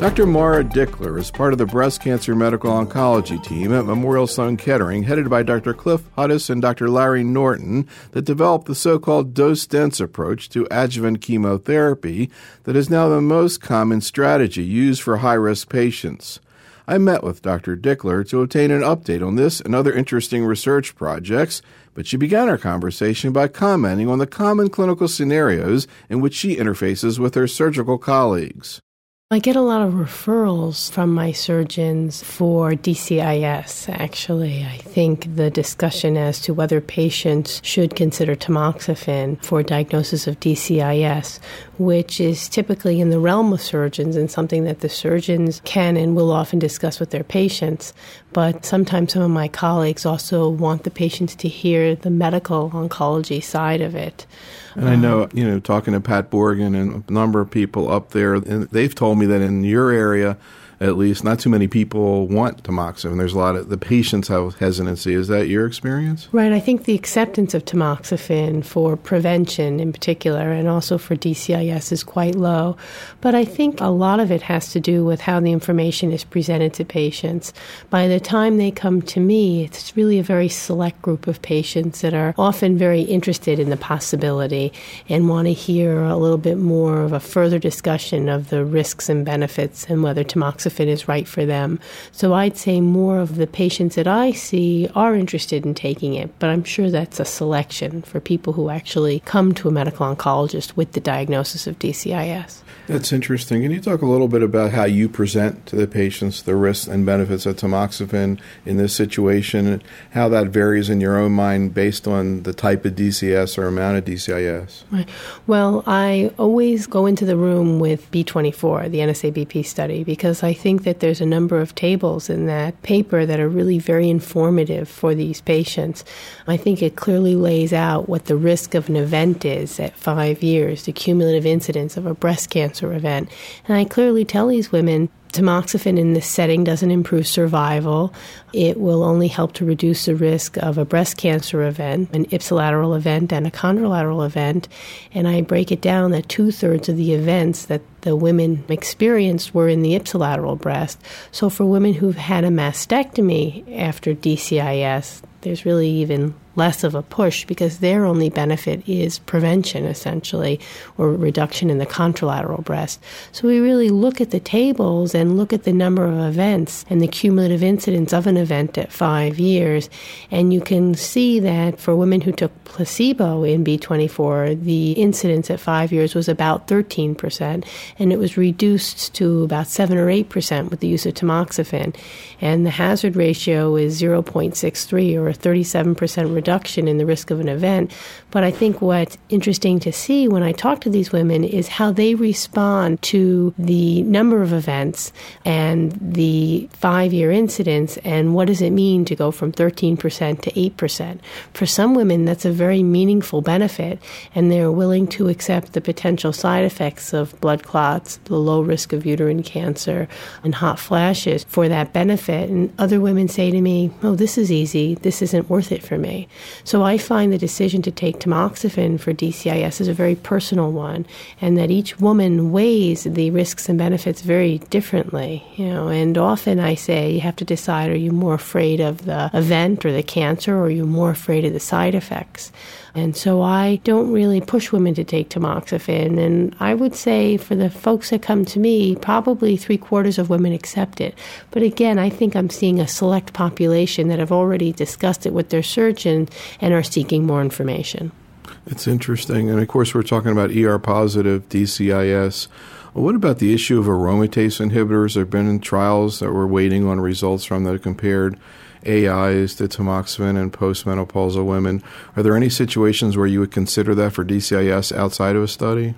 Dr. Maura Dickler is part of the breast cancer medical oncology team at Memorial Sloan Kettering, headed by Dr. Cliff Hudis and Dr. Larry Norton, that developed the so called dose dense approach to adjuvant chemotherapy that is now the most common strategy used for high risk patients. I met with Dr. Dickler to obtain an update on this and other interesting research projects, but she began our conversation by commenting on the common clinical scenarios in which she interfaces with her surgical colleagues. I get a lot of referrals from my surgeons for DCIS, actually. I think the discussion as to whether patients should consider tamoxifen for diagnosis of DCIS, which is typically in the realm of surgeons and something that the surgeons can and will often discuss with their patients. But sometimes some of my colleagues also want the patients to hear the medical oncology side of it. And I know, you know, talking to Pat Borgen and a number of people up there, and they've told me that in your area, at least not too many people want tamoxifen. There's a lot of the patients have hesitancy. Is that your experience? Right. I think the acceptance of tamoxifen for prevention in particular and also for DCIS is quite low. But I think a lot of it has to do with how the information is presented to patients. By the time they come to me, it's really a very select group of patients that are often very interested in the possibility and want to hear a little bit more of a further discussion of the risks and benefits and whether tamoxifen tamoxifen is right for them. So I'd say more of the patients that I see are interested in taking it, but I'm sure that's a selection for people who actually come to a medical oncologist with the diagnosis of DCIS. That's interesting. Can you talk a little bit about how you present to the patients the risks and benefits of tamoxifen in this situation, and how that varies in your own mind based on the type of DCIS or amount of DCIS? Right. Well, I always go into the room with B24, the NSABP study, because I think that there's a number of tables in that paper that are really very informative for these patients. I think it clearly lays out what the risk of an event is at five years, the cumulative incidence of a breast cancer event. And I clearly tell these women tamoxifen in this setting doesn't improve survival. It will only help to reduce the risk of a breast cancer event, an ipsilateral event, and a contralateral event. And I break it down that two thirds of the events that the women experienced were in the ipsilateral breast. So for women who've had a mastectomy after DCIS, there's really even less of a push because their only benefit is prevention, essentially, or reduction in the contralateral breast. So we really look at the tables and look at the number of events and the cumulative incidence of an event at five years. And you can see that for women who took placebo in B24, the incidence at five years was about 13%, and it was reduced to about 7 or 8% with the use of tamoxifen. And the hazard ratio is 0.63 or a 37% reduction in the risk of an event. But I think what's interesting to see when I talk to these women is how they respond to the number of events and the five year incidence and what does it mean to go from 13% to 8%. For some women, that's a very meaningful benefit, and they're willing to accept the potential side effects of blood clots, the low risk of uterine cancer, and hot flashes for that benefit. And other women say to me, Oh, this is easy. This isn't worth it for me. So I find the decision to take tamoxifen for DCIS is a very personal one, and that each woman weighs the risks and benefits very differently. You know, and often I say you have to decide: are you more afraid of the event or the cancer, or are you more afraid of the side effects? And so I don't really push women to take tamoxifen. And I would say for the folks that come to me, probably three quarters of women accept it. But again, I think I'm seeing a select population that have already discussed it with their surgeon and are seeking more information. It's interesting. And of course, we're talking about ER positive DCIS. What about the issue of aromatase inhibitors? There have been trials that we're waiting on results from that compared AIs to tamoxifen in postmenopausal women. Are there any situations where you would consider that for DCIS outside of a study?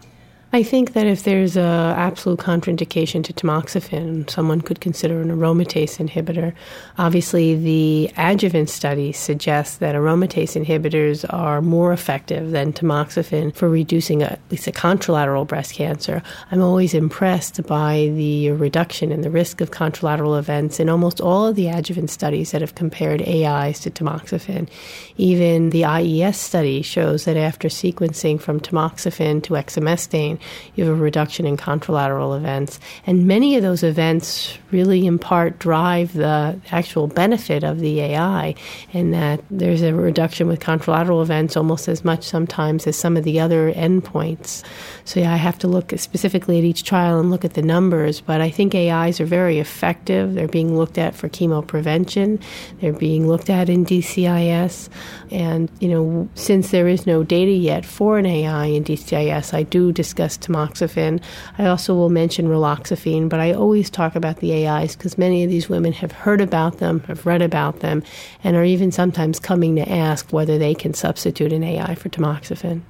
I think that if there's a absolute contraindication to tamoxifen, someone could consider an aromatase inhibitor. Obviously, the adjuvant studies suggest that aromatase inhibitors are more effective than tamoxifen for reducing a, at least a contralateral breast cancer. I'm always impressed by the reduction in the risk of contralateral events in almost all of the adjuvant studies that have compared AIs to tamoxifen. Even the IES study shows that after sequencing from tamoxifen to exemestane, you have a reduction in contralateral events. And many of those events really, in part, drive the actual benefit of the AI, in that there's a reduction with contralateral events almost as much sometimes as some of the other endpoints. So, yeah, I have to look specifically at each trial and look at the numbers, but I think AIs are very effective. They're being looked at for chemo prevention, they're being looked at in DCIS. And, you know, since there is no data yet for an AI in DCIS, I do discuss tamoxifen. I also will mention raloxifene, but I always talk about the AIs because many of these women have heard about them, have read about them, and are even sometimes coming to ask whether they can substitute an AI for tamoxifen.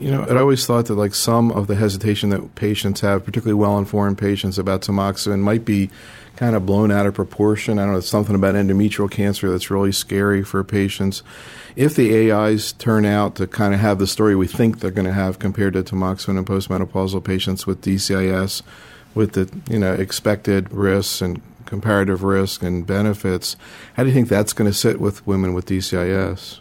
You know, I always thought that like some of the hesitation that patients have, particularly well-informed patients about tamoxifen, might be kind of blown out of proportion. I don't know, it's something about endometrial cancer that's really scary for patients. If the AIs turn out to kind of have the story we think they're going to have compared to tamoxifen in postmenopausal patients with DCIS, with the you know expected risks and comparative risk and benefits, how do you think that's going to sit with women with DCIS?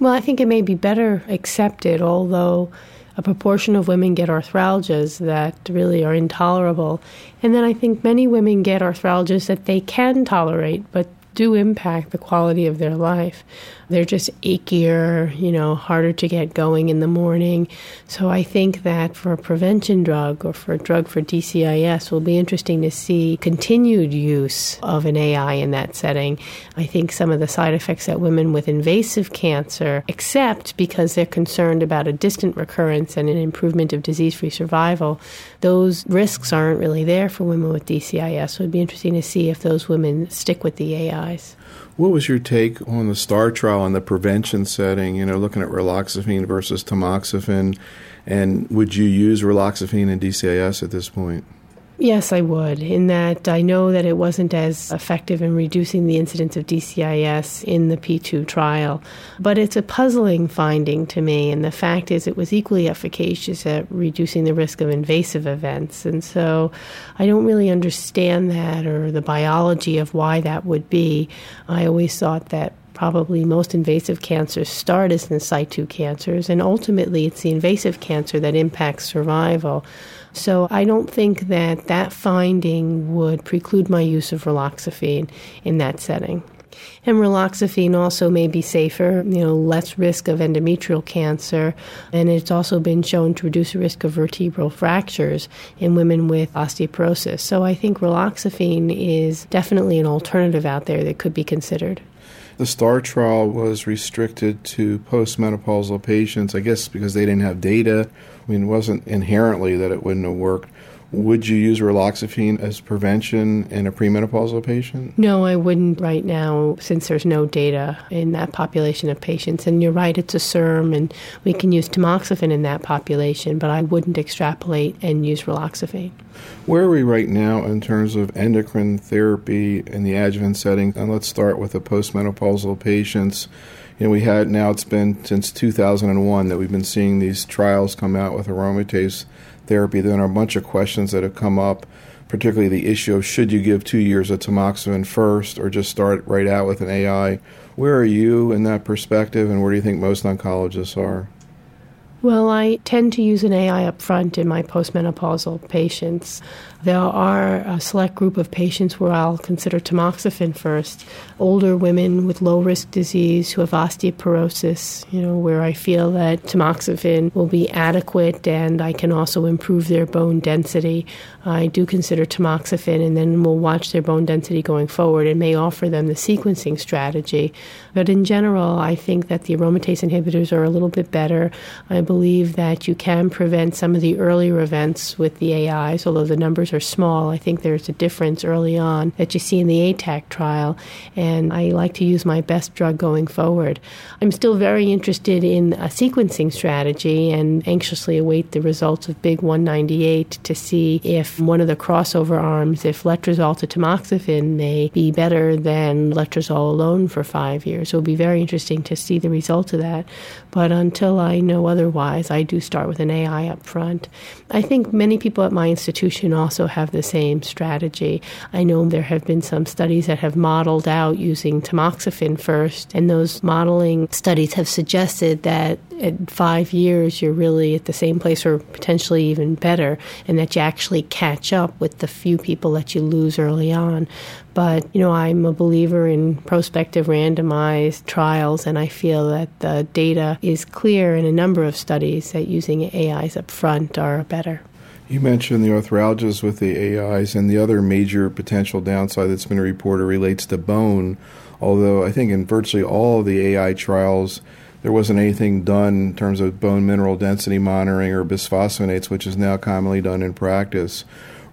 Well, I think it may be better accepted, although a proportion of women get arthralgias that really are intolerable. And then I think many women get arthralgias that they can tolerate, but do impact the quality of their life. They're just achier, you know, harder to get going in the morning. So I think that for a prevention drug or for a drug for DCIS will be interesting to see continued use of an AI in that setting. I think some of the side effects that women with invasive cancer accept because they're concerned about a distant recurrence and an improvement of disease free survival, those risks aren't really there for women with DCIS. So it'd be interesting to see if those women stick with the AIs. What was your take on the STAR trial in the prevention setting? You know, looking at raloxifene versus tamoxifen, and would you use raloxifene in DCIS at this point? Yes, I would, in that I know that it wasn't as effective in reducing the incidence of DCIS in the P2 trial. But it's a puzzling finding to me, and the fact is it was equally efficacious at reducing the risk of invasive events. And so I don't really understand that or the biology of why that would be. I always thought that probably most invasive cancers start as in situ cancers, and ultimately it's the invasive cancer that impacts survival. So I don't think that that finding would preclude my use of raloxifene in that setting. And raloxifene also may be safer, you know, less risk of endometrial cancer, and it's also been shown to reduce the risk of vertebral fractures in women with osteoporosis. So I think raloxifene is definitely an alternative out there that could be considered. The STAR trial was restricted to postmenopausal patients, I guess because they didn't have data. I mean, it wasn't inherently that it wouldn't have worked. Would you use raloxifene as prevention in a premenopausal patient? No, I wouldn't right now since there's no data in that population of patients. And you're right, it's a SERM, and we can use tamoxifen in that population, but I wouldn't extrapolate and use raloxifene. Where are we right now in terms of endocrine therapy in the adjuvant setting? And let's start with the postmenopausal patients. You know, we had now it's been since 2001 that we've been seeing these trials come out with aromatase therapy. There are a bunch of questions that have come up, particularly the issue of should you give two years of tamoxifen first or just start right out with an AI. Where are you in that perspective, and where do you think most oncologists are? Well, I tend to use an AI up front in my postmenopausal patients. There are a select group of patients where I'll consider tamoxifen first. Older women with low risk disease who have osteoporosis, you know, where I feel that tamoxifen will be adequate and I can also improve their bone density. I do consider tamoxifen and then we'll watch their bone density going forward and may offer them the sequencing strategy. But in general, I think that the aromatase inhibitors are a little bit better. I believe that you can prevent some of the earlier events with the AIs, although the numbers numbers are small. I think there's a difference early on that you see in the ATAC trial, and I like to use my best drug going forward. I'm still very interested in a sequencing strategy and anxiously await the results of Big 198 to see if one of the crossover arms, if letrozole to tamoxifen, may be better than letrozole alone for five years. It will be very interesting to see the results of that. But until I know otherwise, I do start with an AI up front. I think many people at my institution also have the same strategy. I know there have been some studies that have modeled out using tamoxifen first, and those modeling studies have suggested that at five years you're really at the same place or potentially even better, and that you actually catch up with the few people that you lose early on. But, you know, I'm a believer in prospective randomized trials, and I feel that the data is clear in a number of studies that using AIs up front are better. You mentioned the arthralgias with the AIs, and the other major potential downside that's been reported relates to bone. Although I think in virtually all of the AI trials, there wasn't anything done in terms of bone mineral density monitoring or bisphosphonates, which is now commonly done in practice.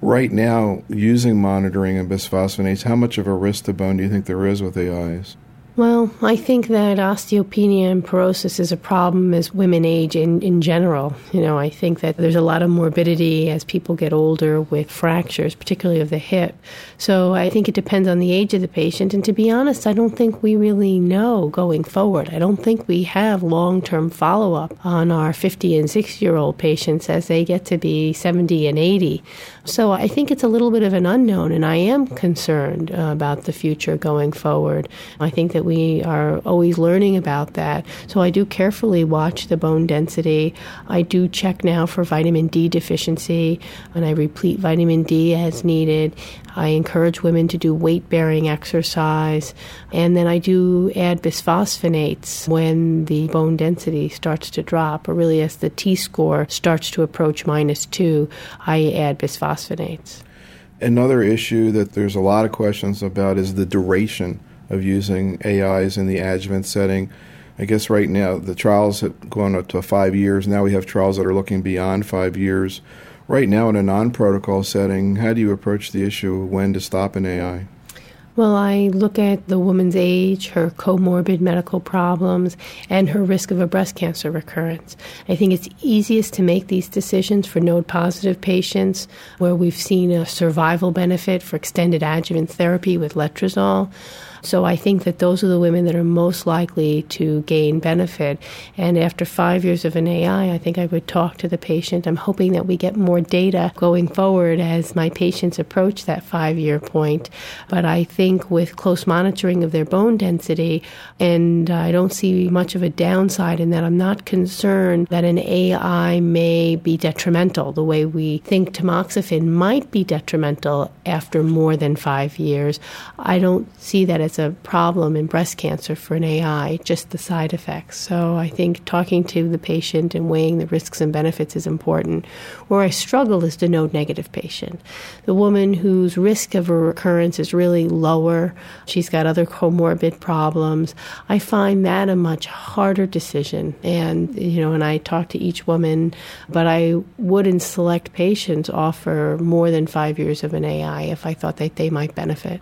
Right now, using monitoring and bisphosphonates, how much of a risk to bone do you think there is with AIs? Well, I think that osteopenia and porosis is a problem as women age in, in general. You know, I think that there's a lot of morbidity as people get older with fractures, particularly of the hip. So I think it depends on the age of the patient. And to be honest, I don't think we really know going forward. I don't think we have long term follow up on our 50 and 60 year old patients as they get to be 70 and 80. So I think it's a little bit of an unknown, and I am concerned uh, about the future going forward. I think that we are always learning about that. So I do carefully watch the bone density. I do check now for vitamin D deficiency, and I replete vitamin D as needed. I encourage women to do weight bearing exercise, and then I do add bisphosphonates when the bone density starts to drop, or really as the T score starts to approach minus two, I add bisphosphonates. Another issue that there's a lot of questions about is the duration of using AIs in the adjuvant setting. I guess right now the trials have gone up to five years. Now we have trials that are looking beyond five years. Right now, in a non protocol setting, how do you approach the issue of when to stop an AI? Well, I look at the woman's age, her comorbid medical problems, and her risk of a breast cancer recurrence. I think it's easiest to make these decisions for node positive patients where we've seen a survival benefit for extended adjuvant therapy with letrozole. So I think that those are the women that are most likely to gain benefit. And after five years of an AI, I think I would talk to the patient. I'm hoping that we get more data going forward as my patients approach that five year point. But I think with close monitoring of their bone density, and I don't see much of a downside in that, I'm not concerned that an AI may be detrimental the way we think tamoxifen might be detrimental after more than five years. I don't see that as a problem in breast cancer for an AI, just the side effects. So I think talking to the patient and weighing the risks and benefits is important. Where I struggle is the node negative patient, the woman whose risk of a recurrence is really lower. She's got other comorbid problems. I find that a much harder decision. And, you know, and I talk to each woman, but I would in select patients offer more than five years of an AI if I thought that they might benefit.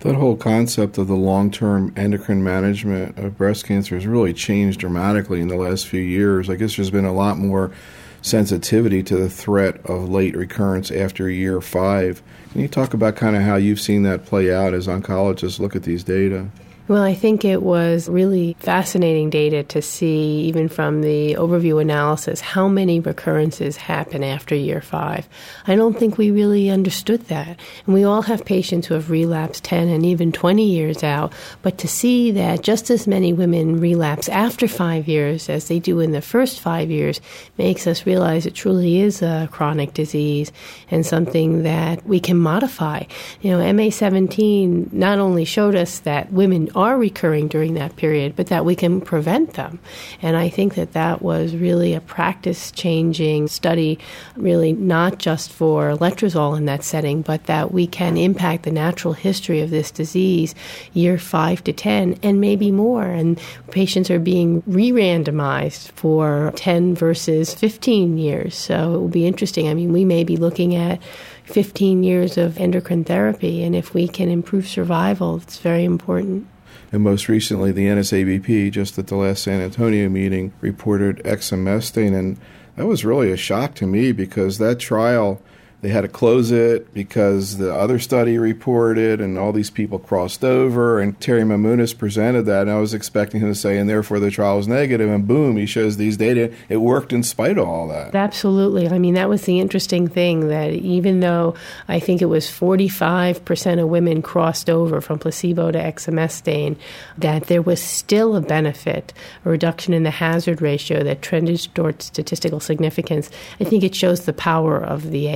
That whole concept of the long term endocrine management of breast cancer has really changed dramatically in the last few years. I guess there's been a lot more sensitivity to the threat of late recurrence after year five. Can you talk about kind of how you've seen that play out as oncologists look at these data? Well, I think it was really fascinating data to see, even from the overview analysis, how many recurrences happen after year five. I don't think we really understood that. And we all have patients who have relapsed 10 and even 20 years out, but to see that just as many women relapse after five years as they do in the first five years makes us realize it truly is a chronic disease and something that we can modify. You know, MA17 not only showed us that women are recurring during that period, but that we can prevent them. And I think that that was really a practice changing study, really not just for letrozole in that setting, but that we can impact the natural history of this disease year five to 10 and maybe more. And patients are being re randomized for 10 versus 15 years. So it will be interesting. I mean, we may be looking at 15 years of endocrine therapy, and if we can improve survival, it's very important. And most recently, the NSABP, just at the last San Antonio meeting, reported exemestane. And that was really a shock to me because that trial, they had to close it because the other study reported and all these people crossed over. And Terry Mamounas presented that, and I was expecting him to say, and therefore the trial was negative, and boom, he shows these data. It worked in spite of all that. Absolutely. I mean, that was the interesting thing that even though I think it was 45% of women crossed over from placebo to exemestane, that there was still a benefit, a reduction in the hazard ratio that trended towards statistical significance. I think it shows the power of the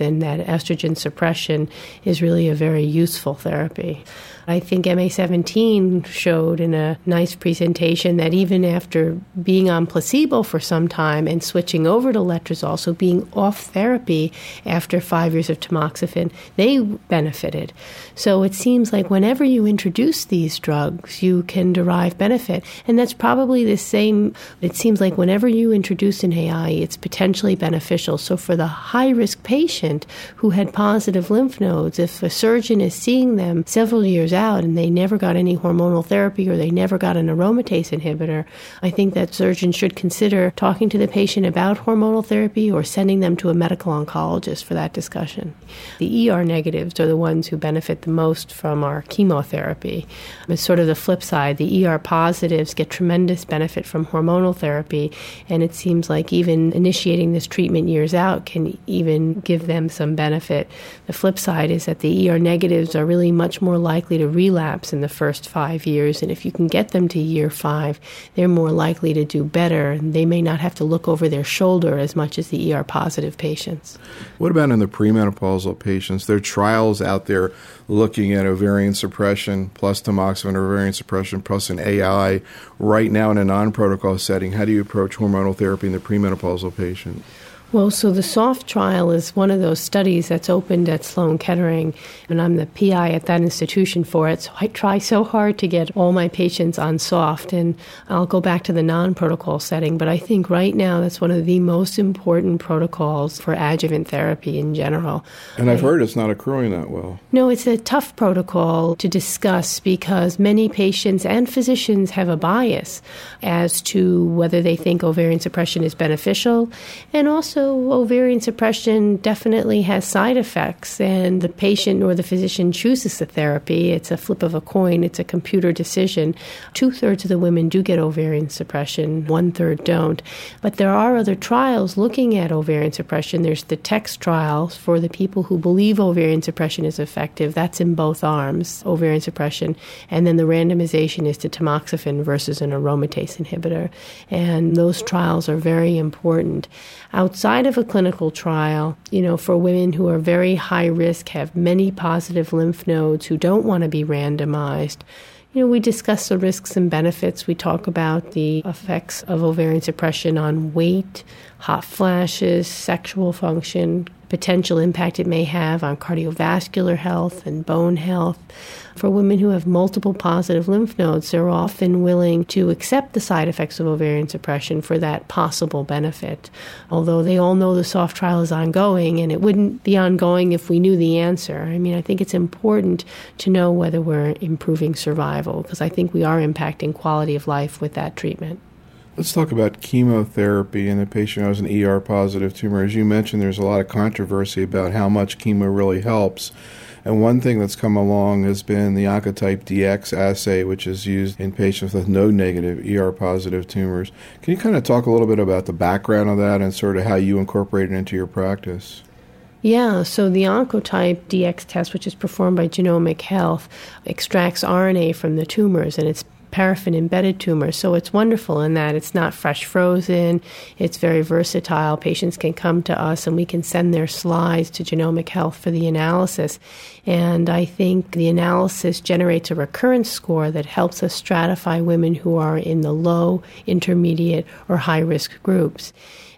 And that estrogen suppression is really a very useful therapy. I think MA17 showed in a nice presentation that even after being on placebo for some time and switching over to letrozole, so being off therapy after five years of tamoxifen, they benefited. So it seems like whenever you introduce these drugs, you can derive benefit. And that's probably the same. It seems like whenever you introduce an AI, it's potentially beneficial. So for the high risk patient who had positive lymph nodes, if a surgeon is seeing them several years out and they never got any hormonal therapy or they never got an aromatase inhibitor, I think that surgeons should consider talking to the patient about hormonal therapy or sending them to a medical oncologist for that discussion. The ER negatives are the ones who benefit the most from our chemotherapy. It's sort of the flip side. The ER positives get tremendous benefit from hormonal therapy, and it seems like even initiating this treatment years out can even give them some benefit. The flip side is that the ER negatives are really much more likely to to relapse in the first five years. And if you can get them to year five, they're more likely to do better. And They may not have to look over their shoulder as much as the ER positive patients. What about in the premenopausal patients? There are trials out there looking at ovarian suppression plus tamoxifen, or ovarian suppression plus an AI right now in a non protocol setting. How do you approach hormonal therapy in the premenopausal patient? Well, so the SOFT trial is one of those studies that's opened at Sloan Kettering, and I'm the PI at that institution for it. So I try so hard to get all my patients on SOFT, and I'll go back to the non protocol setting. But I think right now that's one of the most important protocols for adjuvant therapy in general. And I've heard it's not accruing that well. No, it's a tough protocol to discuss because many patients and physicians have a bias as to whether they think ovarian suppression is beneficial and also also, ovarian suppression definitely has side effects, and the patient or the physician chooses the therapy. It's a flip of a coin, it's a computer decision. Two thirds of the women do get ovarian suppression, one third don't. But there are other trials looking at ovarian suppression. There's the TEXT trials for the people who believe ovarian suppression is effective. That's in both arms, ovarian suppression. And then the randomization is to tamoxifen versus an aromatase inhibitor. And those trials are very important. Outside outside of a clinical trial, you know, for women who are very high risk, have many positive lymph nodes, who don't want to be randomized, you know, we discuss the risks and benefits. We talk about the effects of ovarian suppression on weight, hot flashes, sexual function, potential impact it may have on cardiovascular health and bone health. For women who have multiple positive lymph nodes, they're often willing to accept the side effects of ovarian suppression for that possible benefit. Although they all know the soft trial is ongoing and it wouldn't be ongoing if we knew the answer. I mean, I think it's important to know whether we're improving survival because I think we are impacting quality of life with that treatment. Let's talk about chemotherapy in a patient who has an ER positive tumor. As you mentioned, there's a lot of controversy about how much chemo really helps. And one thing that's come along has been the Oncotype DX assay, which is used in patients with node negative ER positive tumors. Can you kind of talk a little bit about the background of that and sort of how you incorporate it into your practice? Yeah, so the Oncotype DX test, which is performed by Genomic Health, extracts RNA from the tumors and it's paraffin embedded tumor. So it's wonderful in that it's not fresh frozen, it's very versatile. Patients can come to us and we can send their slides to Genomic Health for the analysis. And I think the analysis generates a recurrence score that helps us stratify women who are in the low, intermediate, or high risk groups.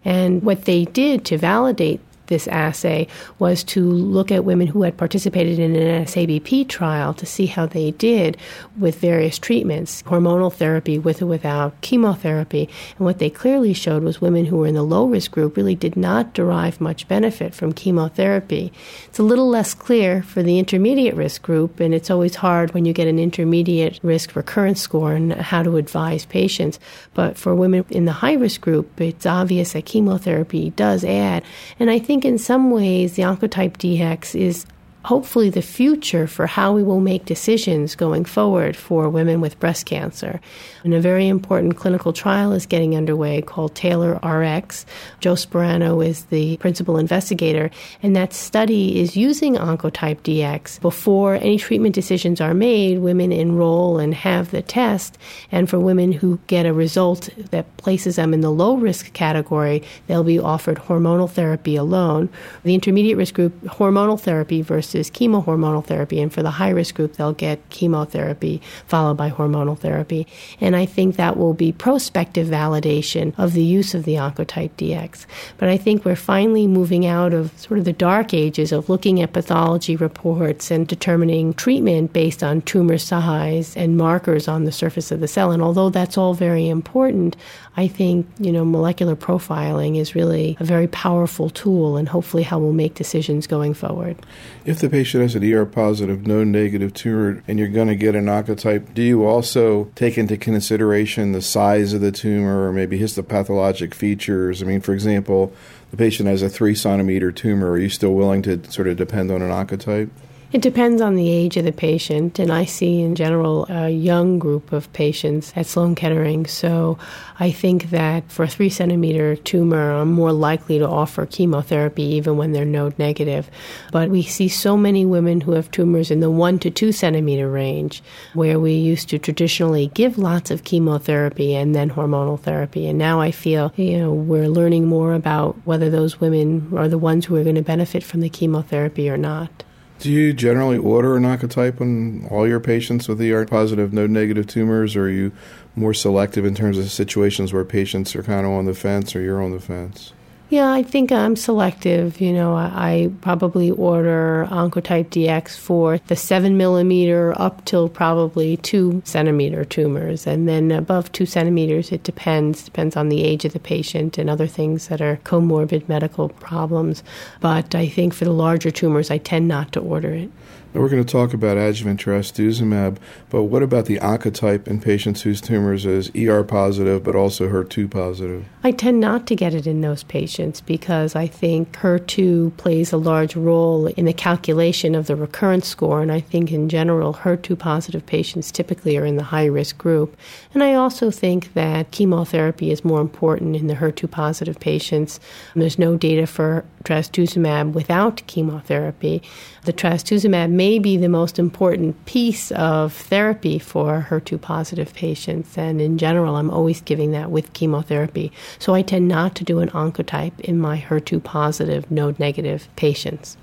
And what they did to validate this assay was to look at women who had participated in NSABP trial to see how they did with various treatments, hormonal therapy with or without chemotherapy. And what they clearly showed was women who were in the low risk group really did not derive much benefit from chemotherapy. It's a little less clear for the intermediate risk group, and it's always hard when you get an intermediate risk recurrence score and how to advise patients. But for women in the high risk group, it's obvious that chemotherapy does add. And I think think in some ways the Oncotype DX is hopefully the future for how we will make decisions going forward for women with breast cancer. And a very important clinical trial is getting underway called TAILORx. Joe Sparano is the principal investigator, and that study is using Oncotype DX. Before any treatment decisions are made, women enroll and have the test, and for women who get a result that places them in the low risk category, they'll be offered hormonal therapy alone. The intermediate risk group, hormonal therapy versus chemohormonal therapy, and for the high risk group, they'll get chemotherapy followed by hormonal therapy. And I think that will be prospective validation of the use of the Oncotype DX. But I think we're finally moving out of sort of the dark ages of looking at pathology reports and determining treatment based on tumor size and markers on the surface of the cell. And although that's all very important, I think, you know, molecular profiling is really a very powerful tool and hopefully how we'll make decisions going forward. If the patient has an ER positive, node negative tumor, and you're going to get an oncotype, do you also take into consideration the size of the tumor or maybe histopathologic features? I mean, for example, the patient has a three centimeter tumor. Are you still willing to sort of depend on an oncotype? It depends on the age of the patient, and I see in general a young group of patients at Sloan Kettering. So I think that for a three centimeter tumor, I'm more likely to offer chemotherapy even when they're node negative. But we see so many women who have tumors in the one to two centimeter range, where we used to traditionally give lots of chemotherapy and then hormonal therapy. And now I feel, you know, we're learning more about whether those women are the ones who are going to benefit from the chemotherapy or not. Do you generally order an oncotype on all your patients with ER positive, node negative tumors, or are you more selective in terms of situations where patients are kind of on the fence or you're on the fence? Yeah, I think I'm selective. You know, I, I probably order Oncotype DX for the seven millimeter up till probably two centimeter tumors, and then above two centimeters, it depends. Depends on the age of the patient and other things that are comorbid medical problems. But I think for the larger tumors, I tend not to order it. Now we're going to talk about adjuvant trastuzumab, but what about the oncotype in patients whose tumors is ER positive but also HER2 positive? I tend not to get it in those patients because I think HER2 plays a large role in the calculation of the recurrence score, and I think in general, HER2 positive patients typically are in the high risk group. And I also think that chemotherapy is more important in the HER2 positive patients. There's no data for trastuzumab without chemotherapy. The trastuzumab may be the most important piece of therapy for HER2 positive patients, and in general, I'm always giving that with chemotherapy. So I tend not to do an oncotype in my HER2 positive, node negative patients.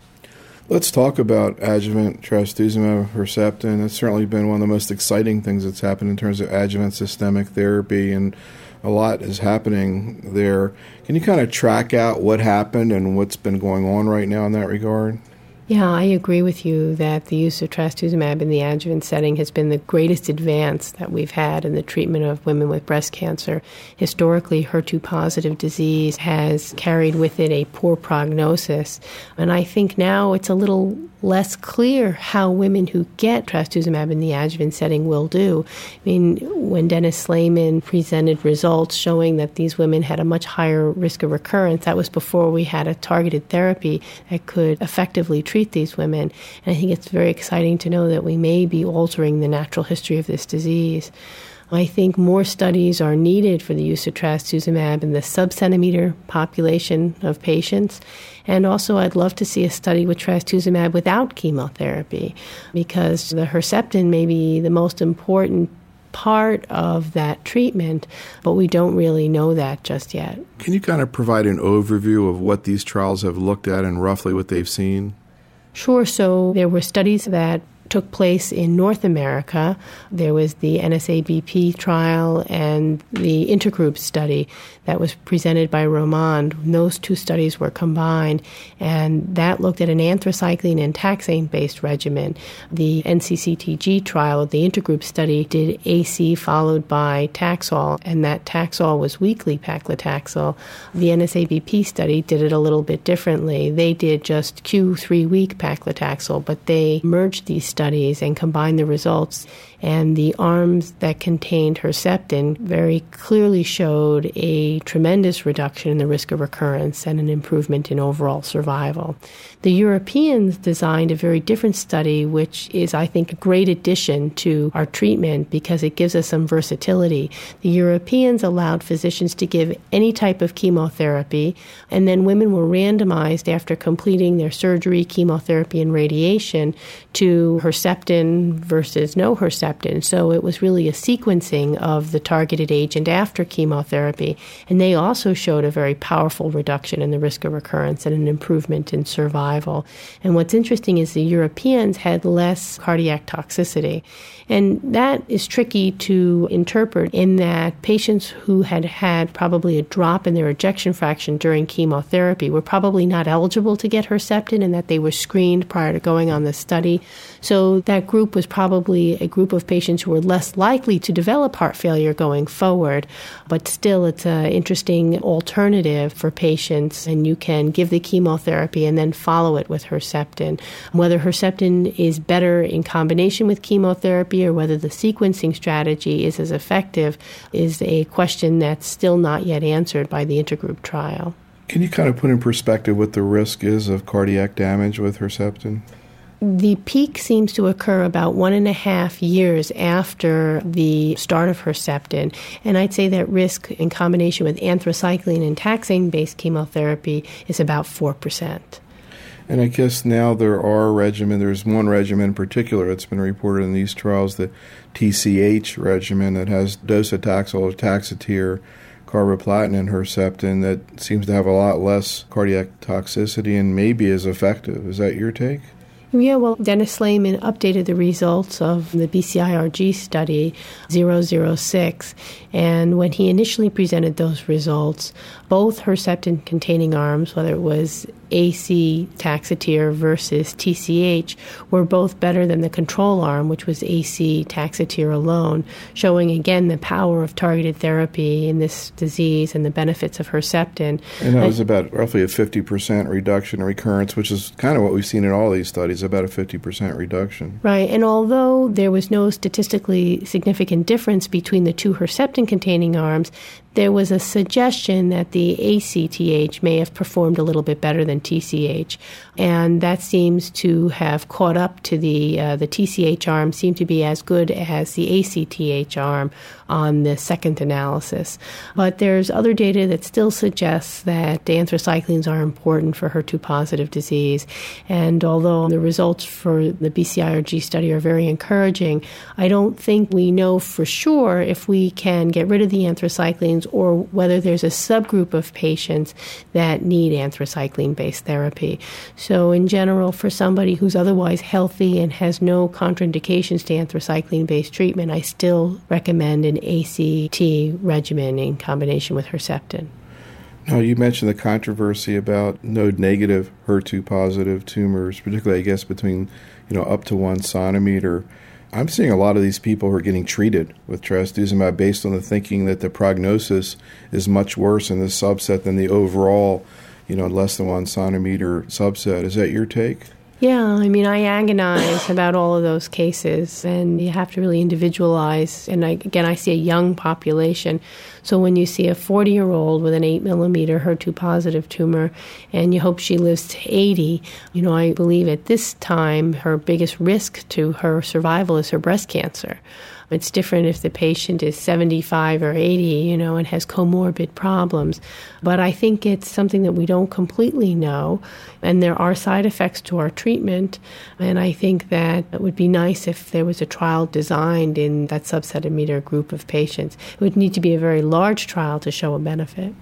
Let's talk about adjuvant trastuzumab Herceptin. It's certainly been one of the most exciting things that's happened in terms of adjuvant systemic therapy, and a lot is happening there. Can you kind of track out what happened and what's been going on right now in that regard? Yeah, I agree with you that the use of trastuzumab in the adjuvant setting has been the greatest advance that we've had in the treatment of women with breast cancer. Historically, HER2 positive disease has carried with it a poor prognosis, and I think now it's a little less clear how women who get trastuzumab in the adjuvant setting will do. I mean, when Dennis Slamon presented results showing that these women had a much higher risk of recurrence, that was before we had a targeted therapy that could effectively treat these women. And I think it's very exciting to know that we may be altering the natural history of this disease. I think more studies are needed for the use of trastuzumab in the subcentimeter population of patients. And also, I'd love to see a study with trastuzumab without chemotherapy because the Herceptin may be the most important part of that treatment, but we don't really know that just yet. Can you kind of provide an overview of what these trials have looked at and roughly what they've seen? Sure. So there were studies that took place in North America. There was the NSABP trial and the intergroup study that was presented by Romond. Those two studies were combined, and that looked at an anthracycline and taxane based regimen. The NCCTG trial, the intergroup study, did AC followed by Taxol, and that Taxol was weekly paclitaxel. The NSABP study did it a little bit differently. They did just Q3 week paclitaxel, but they merged these studies and combine the results And the arms that contained Herceptin very clearly showed a tremendous reduction in the risk of recurrence and an improvement in overall survival. The Europeans designed a very different study, which is, I think, a great addition to our treatment because it gives us some versatility. The Europeans allowed physicians to give any type of chemotherapy, and then women were randomized after completing their surgery, chemotherapy, and radiation to Herceptin versus no Herceptin. So it was really a sequencing of the targeted agent after chemotherapy, and they also showed a very powerful reduction in the risk of recurrence and an improvement in survival survival. And what's interesting is the Europeans had less cardiac toxicity. And that is tricky to interpret in that patients who had had probably a drop in their ejection fraction during chemotherapy were probably not eligible to get Herceptin and that they were screened prior to going on the study. So that group was probably a group of patients who are less likely to develop heart failure going forward. But still, it's an interesting alternative for patients, and you can give the chemotherapy and then follow it with Herceptin. Whether Herceptin is better in combination with chemotherapy or whether the sequencing strategy is as effective is a question that's still not yet answered by the intergroup trial. Can you kind of put in perspective what the risk is of cardiac damage with Herceptin? The peak seems to occur about one and a half years after the start of Herceptin. And I'd say that risk in combination with anthracycline and taxane based chemotherapy is about 4%. And I guess now there are regimen. There's one regimen in particular that's been reported in these trials, the TCH regimen that has docetaxel or taxotere, carboplatin, and Herceptin that seems to have a lot less cardiac toxicity and maybe is effective. Is that your take? Yeah, well, Dennis Slamon updated the results of the BCIRG study 006. And when he initially presented those results, both Herceptin containing arms, whether it was AC Taxotere versus TCH, were both better than the control arm, which was AC Taxotere alone, showing again the power of targeted therapy in this disease and the benefits of Herceptin. And that was about roughly a 50% reduction in recurrence, which is kind of what we've seen in all these studies, about a 50% reduction. Right. And although there was no statistically significant difference between the two Herceptin containing arms, there was a suggestion that the ACTH may have performed a little bit better than TCH, and that seems to have caught up to the uh, the TCH arm seemed to be as good as the ACTH arm on the second analysis. But there's other data that still suggests that anthracyclines are important for HER2 positive disease, and although the results for the BCIRG study are very encouraging, I don't think we know for sure if we can get rid of the anthracyclines or whether there's a subgroup of patients that need anthracycline based therapy. So, in general, for somebody who's otherwise healthy and has no contraindications to anthracycline based treatment, I still recommend an ACT regimen in combination with Herceptin. Now, you mentioned the controversy about node negative HER2 positive tumors, particularly, I guess, between you know up to one centimeter. I'm seeing a lot of these people who are getting treated with trastuzumab based on the thinking that the prognosis is much worse in this subset than the overall, you know, less than one centimeter subset. Is that your take? Yeah, I mean, I agonize about all of those cases, and you have to really individualize. And I, again, I see a young population. So when you see a 40 year old with an 8 millimeter HER2 positive tumor, and you hope she lives to 80, you know, I believe at this time her biggest risk to her survival is her breast cancer. It's different if the patient is 75 or 80, you know, and has comorbid problems. But I think it's something that we don't completely know. And there are side effects to our treatment. And I think that it would be nice if there was a trial designed in that subcentimeter group of patients. It would need to be a very large trial to show a benefit.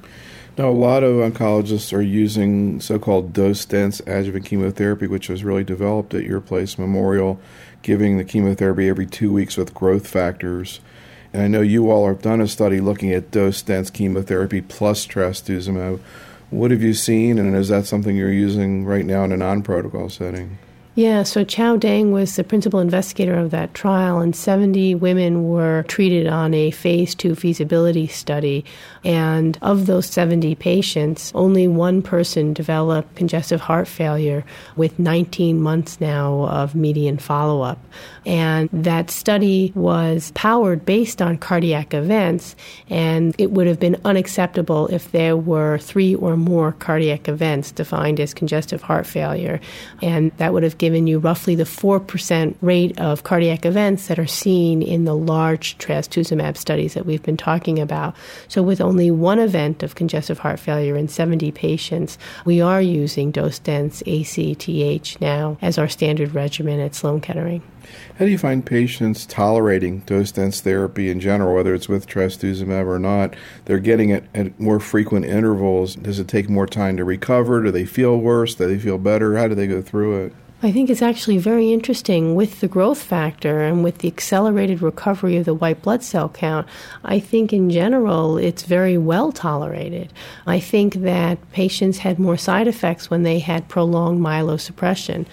Now, a lot of oncologists are using so called dose dense adjuvant chemotherapy, which was really developed at your place, Memorial giving the chemotherapy every two weeks with growth factors. And I know you all have done a study looking at dose dense chemotherapy plus trastuzumab. What have you seen, and is that something you're using right now in a non protocol setting? Yeah, so Chau Dang was the principal investigator of that trial, and 70 women were treated on a phase two feasibility study. And of those 70 patients, only one person developed congestive heart failure with 19 months now of median follow up. And that study was powered based on cardiac events, and it would have been unacceptable if there were three or more cardiac events defined as congestive heart failure. And that would have given you roughly the 4% rate of cardiac events that are seen in the large trastuzumab studies that we've been talking about. So, with only one event of congestive heart failure in 70 patients, we are using dose dense ACTH now as our standard regimen at Sloan Kettering. How do you find patients tolerating dose dense therapy in general, whether it's with trastuzumab or not? They're getting it at more frequent intervals. Does it take more time to recover? Do they feel worse? Do they feel better? How do they go through it? I think it's actually very interesting with the growth factor and with the accelerated recovery of the white blood cell count. I think in general it's very well tolerated. I think that patients had more side effects when they had prolonged myelosuppression.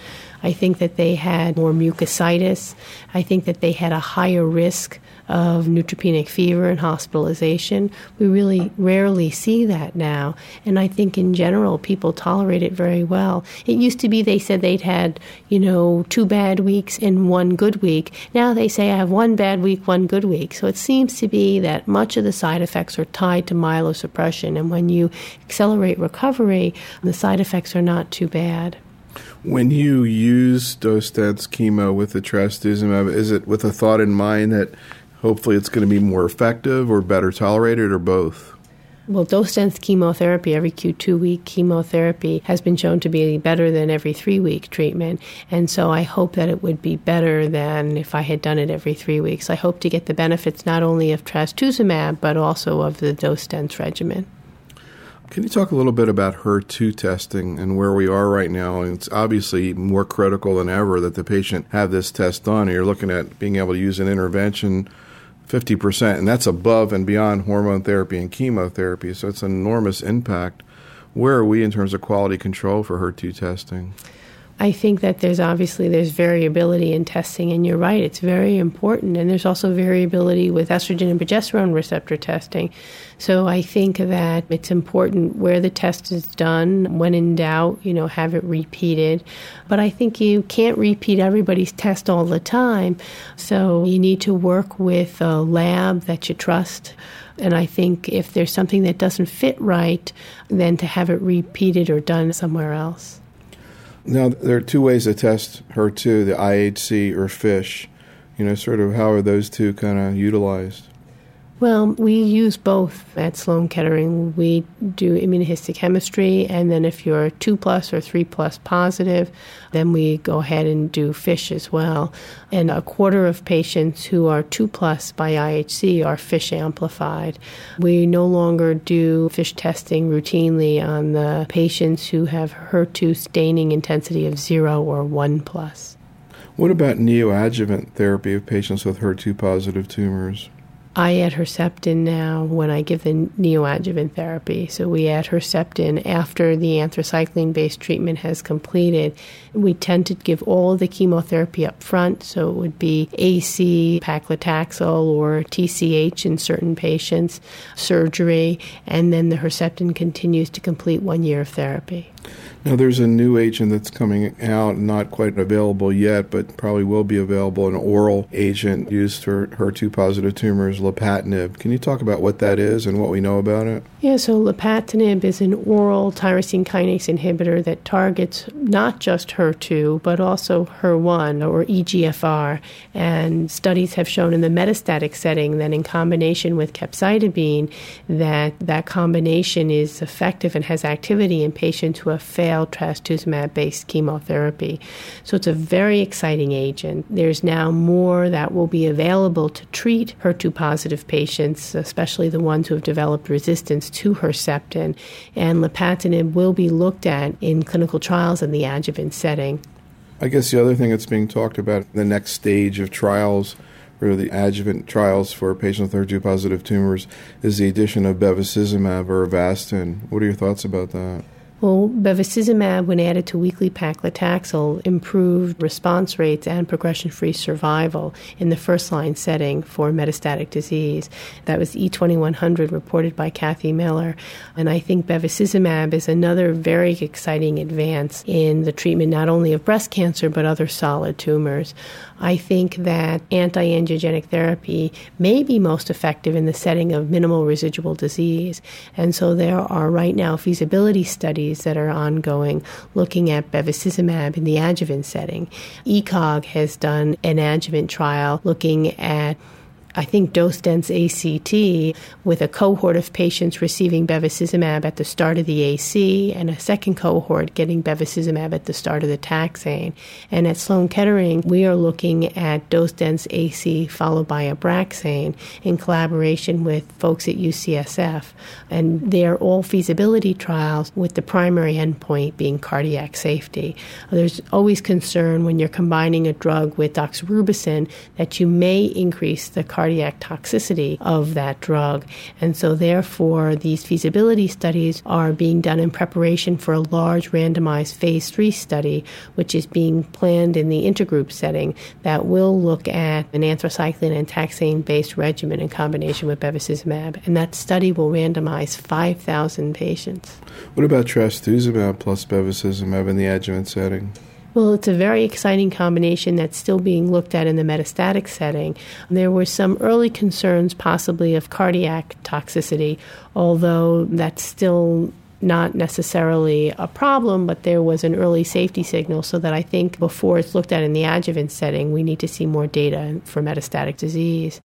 I think that they had more mucositis. I think that they had a higher risk of neutropenic fever and hospitalization. We really rarely see that now. And I think in general, people tolerate it very well. It used to be they said they'd had, you know, two bad weeks and one good week. Now they say I have one bad week, one good week. So it seems to be that much of the side effects are tied to myelosuppression. And when you accelerate recovery, the side effects are not too bad. When you use dense chemo with the trastuzumab, is it with a thought in mind that hopefully it's going to be more effective or better tolerated or both? Well, dose dense chemotherapy, every Q2 week chemotherapy, has been shown to be better than every three week treatment. And so I hope that it would be better than if I had done it every three weeks. I hope to get the benefits not only of trastuzumab, but also of the dose dense regimen. Can you talk a little bit about HER2 testing and where we are right now? It's obviously more critical than ever that the patient have this test done. You're looking at being able to use an intervention 50%, and that's above and beyond hormone therapy and chemotherapy. So it's an enormous impact. Where are we in terms of quality control for HER2 testing? I think that there's obviously there's variability in testing, and you're right, it's very important. And there's also variability with estrogen and progesterone receptor testing. So I think that it's important where the test is done. When in doubt, you know, have it repeated. But I think you can't repeat everybody's test all the time. So you need to work with a lab that you trust. And I think if there's something that doesn't fit right, then to have it repeated or done somewhere else. Now, there are two ways to test HER2, the IHC or FISH. You know, sort of how are those two kind of utilized? Well, we use both at Sloan Kettering. We do immunohistochemistry, and then if you're 2 plus or 3 plus positive, then we go ahead and do FISH as well. And a quarter of patients who are 2 plus by IHC are FISH amplified. We no longer do FISH testing routinely on the patients who have HER2 staining intensity of 0 or 1 plus. What about neoadjuvant therapy of patients with HER2 positive tumors? I add Herceptin now when I give the neoadjuvant therapy. So we add Herceptin after the anthracycline based treatment has completed. We tend to give all the chemotherapy up front, so it would be AC, paclitaxel, or TCH in certain patients, surgery, and then the Herceptin continues to complete one year of therapy. Now, there's a new agent that's coming out, not quite available yet, but probably will be available, an oral agent used for HER2 positive tumors, lapatinib. Can you talk about what that is and what we know about it? Yeah, so lapatinib is an oral tyrosine kinase inhibitor that targets not just HER2, but also HER1 or EGFR. And studies have shown in the metastatic setting that in combination with capecitabine, that that combination is effective and has activity in patients who have failed failed trastuzumab based chemotherapy. So it's a very exciting agent. There's now more that will be available to treat HER2 positive patients, especially the ones who have developed resistance to Herceptin. And lapatinib will be looked at in clinical trials in the adjuvant setting. I guess the other thing that's being talked about, the next stage of trials or the adjuvant trials for patients with HER2 positive tumors, is the addition of bevacizumab or Avastin. What are your thoughts about that? Well, bevacizumab, when added to weekly paclitaxel, improved response rates and progression free survival in the first line setting for metastatic disease. That was E2100 reported by Kathy Miller. And I think bevacizumab is another very exciting advance in the treatment not only of breast cancer but other solid tumors. I think that anti angiogenic therapy may be most effective in the setting of minimal residual disease. And so there are right now feasibility studies that are ongoing looking at bevacizumab in the adjuvant setting. ECOG has done an adjuvant trial looking at I think, dose dense ACT with a cohort of patients receiving bevacizumab at the start of the AC and a second cohort getting bevacizumab at the start of the taxane. And at Sloan Kettering, we are looking at dose dense AC followed by Abraxane in collaboration with folks at UCSF. And they're all feasibility trials with the primary endpoint being cardiac safety. There's always concern when you're combining a drug with doxorubicin that you may increase the cardiac cardiac toxicity of that drug. And so, therefore, these feasibility studies are being done in preparation for a large randomized phase three study, which is being planned in the intergroup setting that will look at an anthracycline and taxane based regimen in combination with bevacizumab. And that study will randomize 5,000 patients. What about trastuzumab plus bevacizumab in the adjuvant setting? Well, it's a very exciting combination that's still being looked at in the metastatic setting. There were some early concerns, possibly of cardiac toxicity, although that's still not necessarily a problem, but there was an early safety signal. So that I think before it's looked at in the adjuvant setting, we need to see more data for metastatic disease.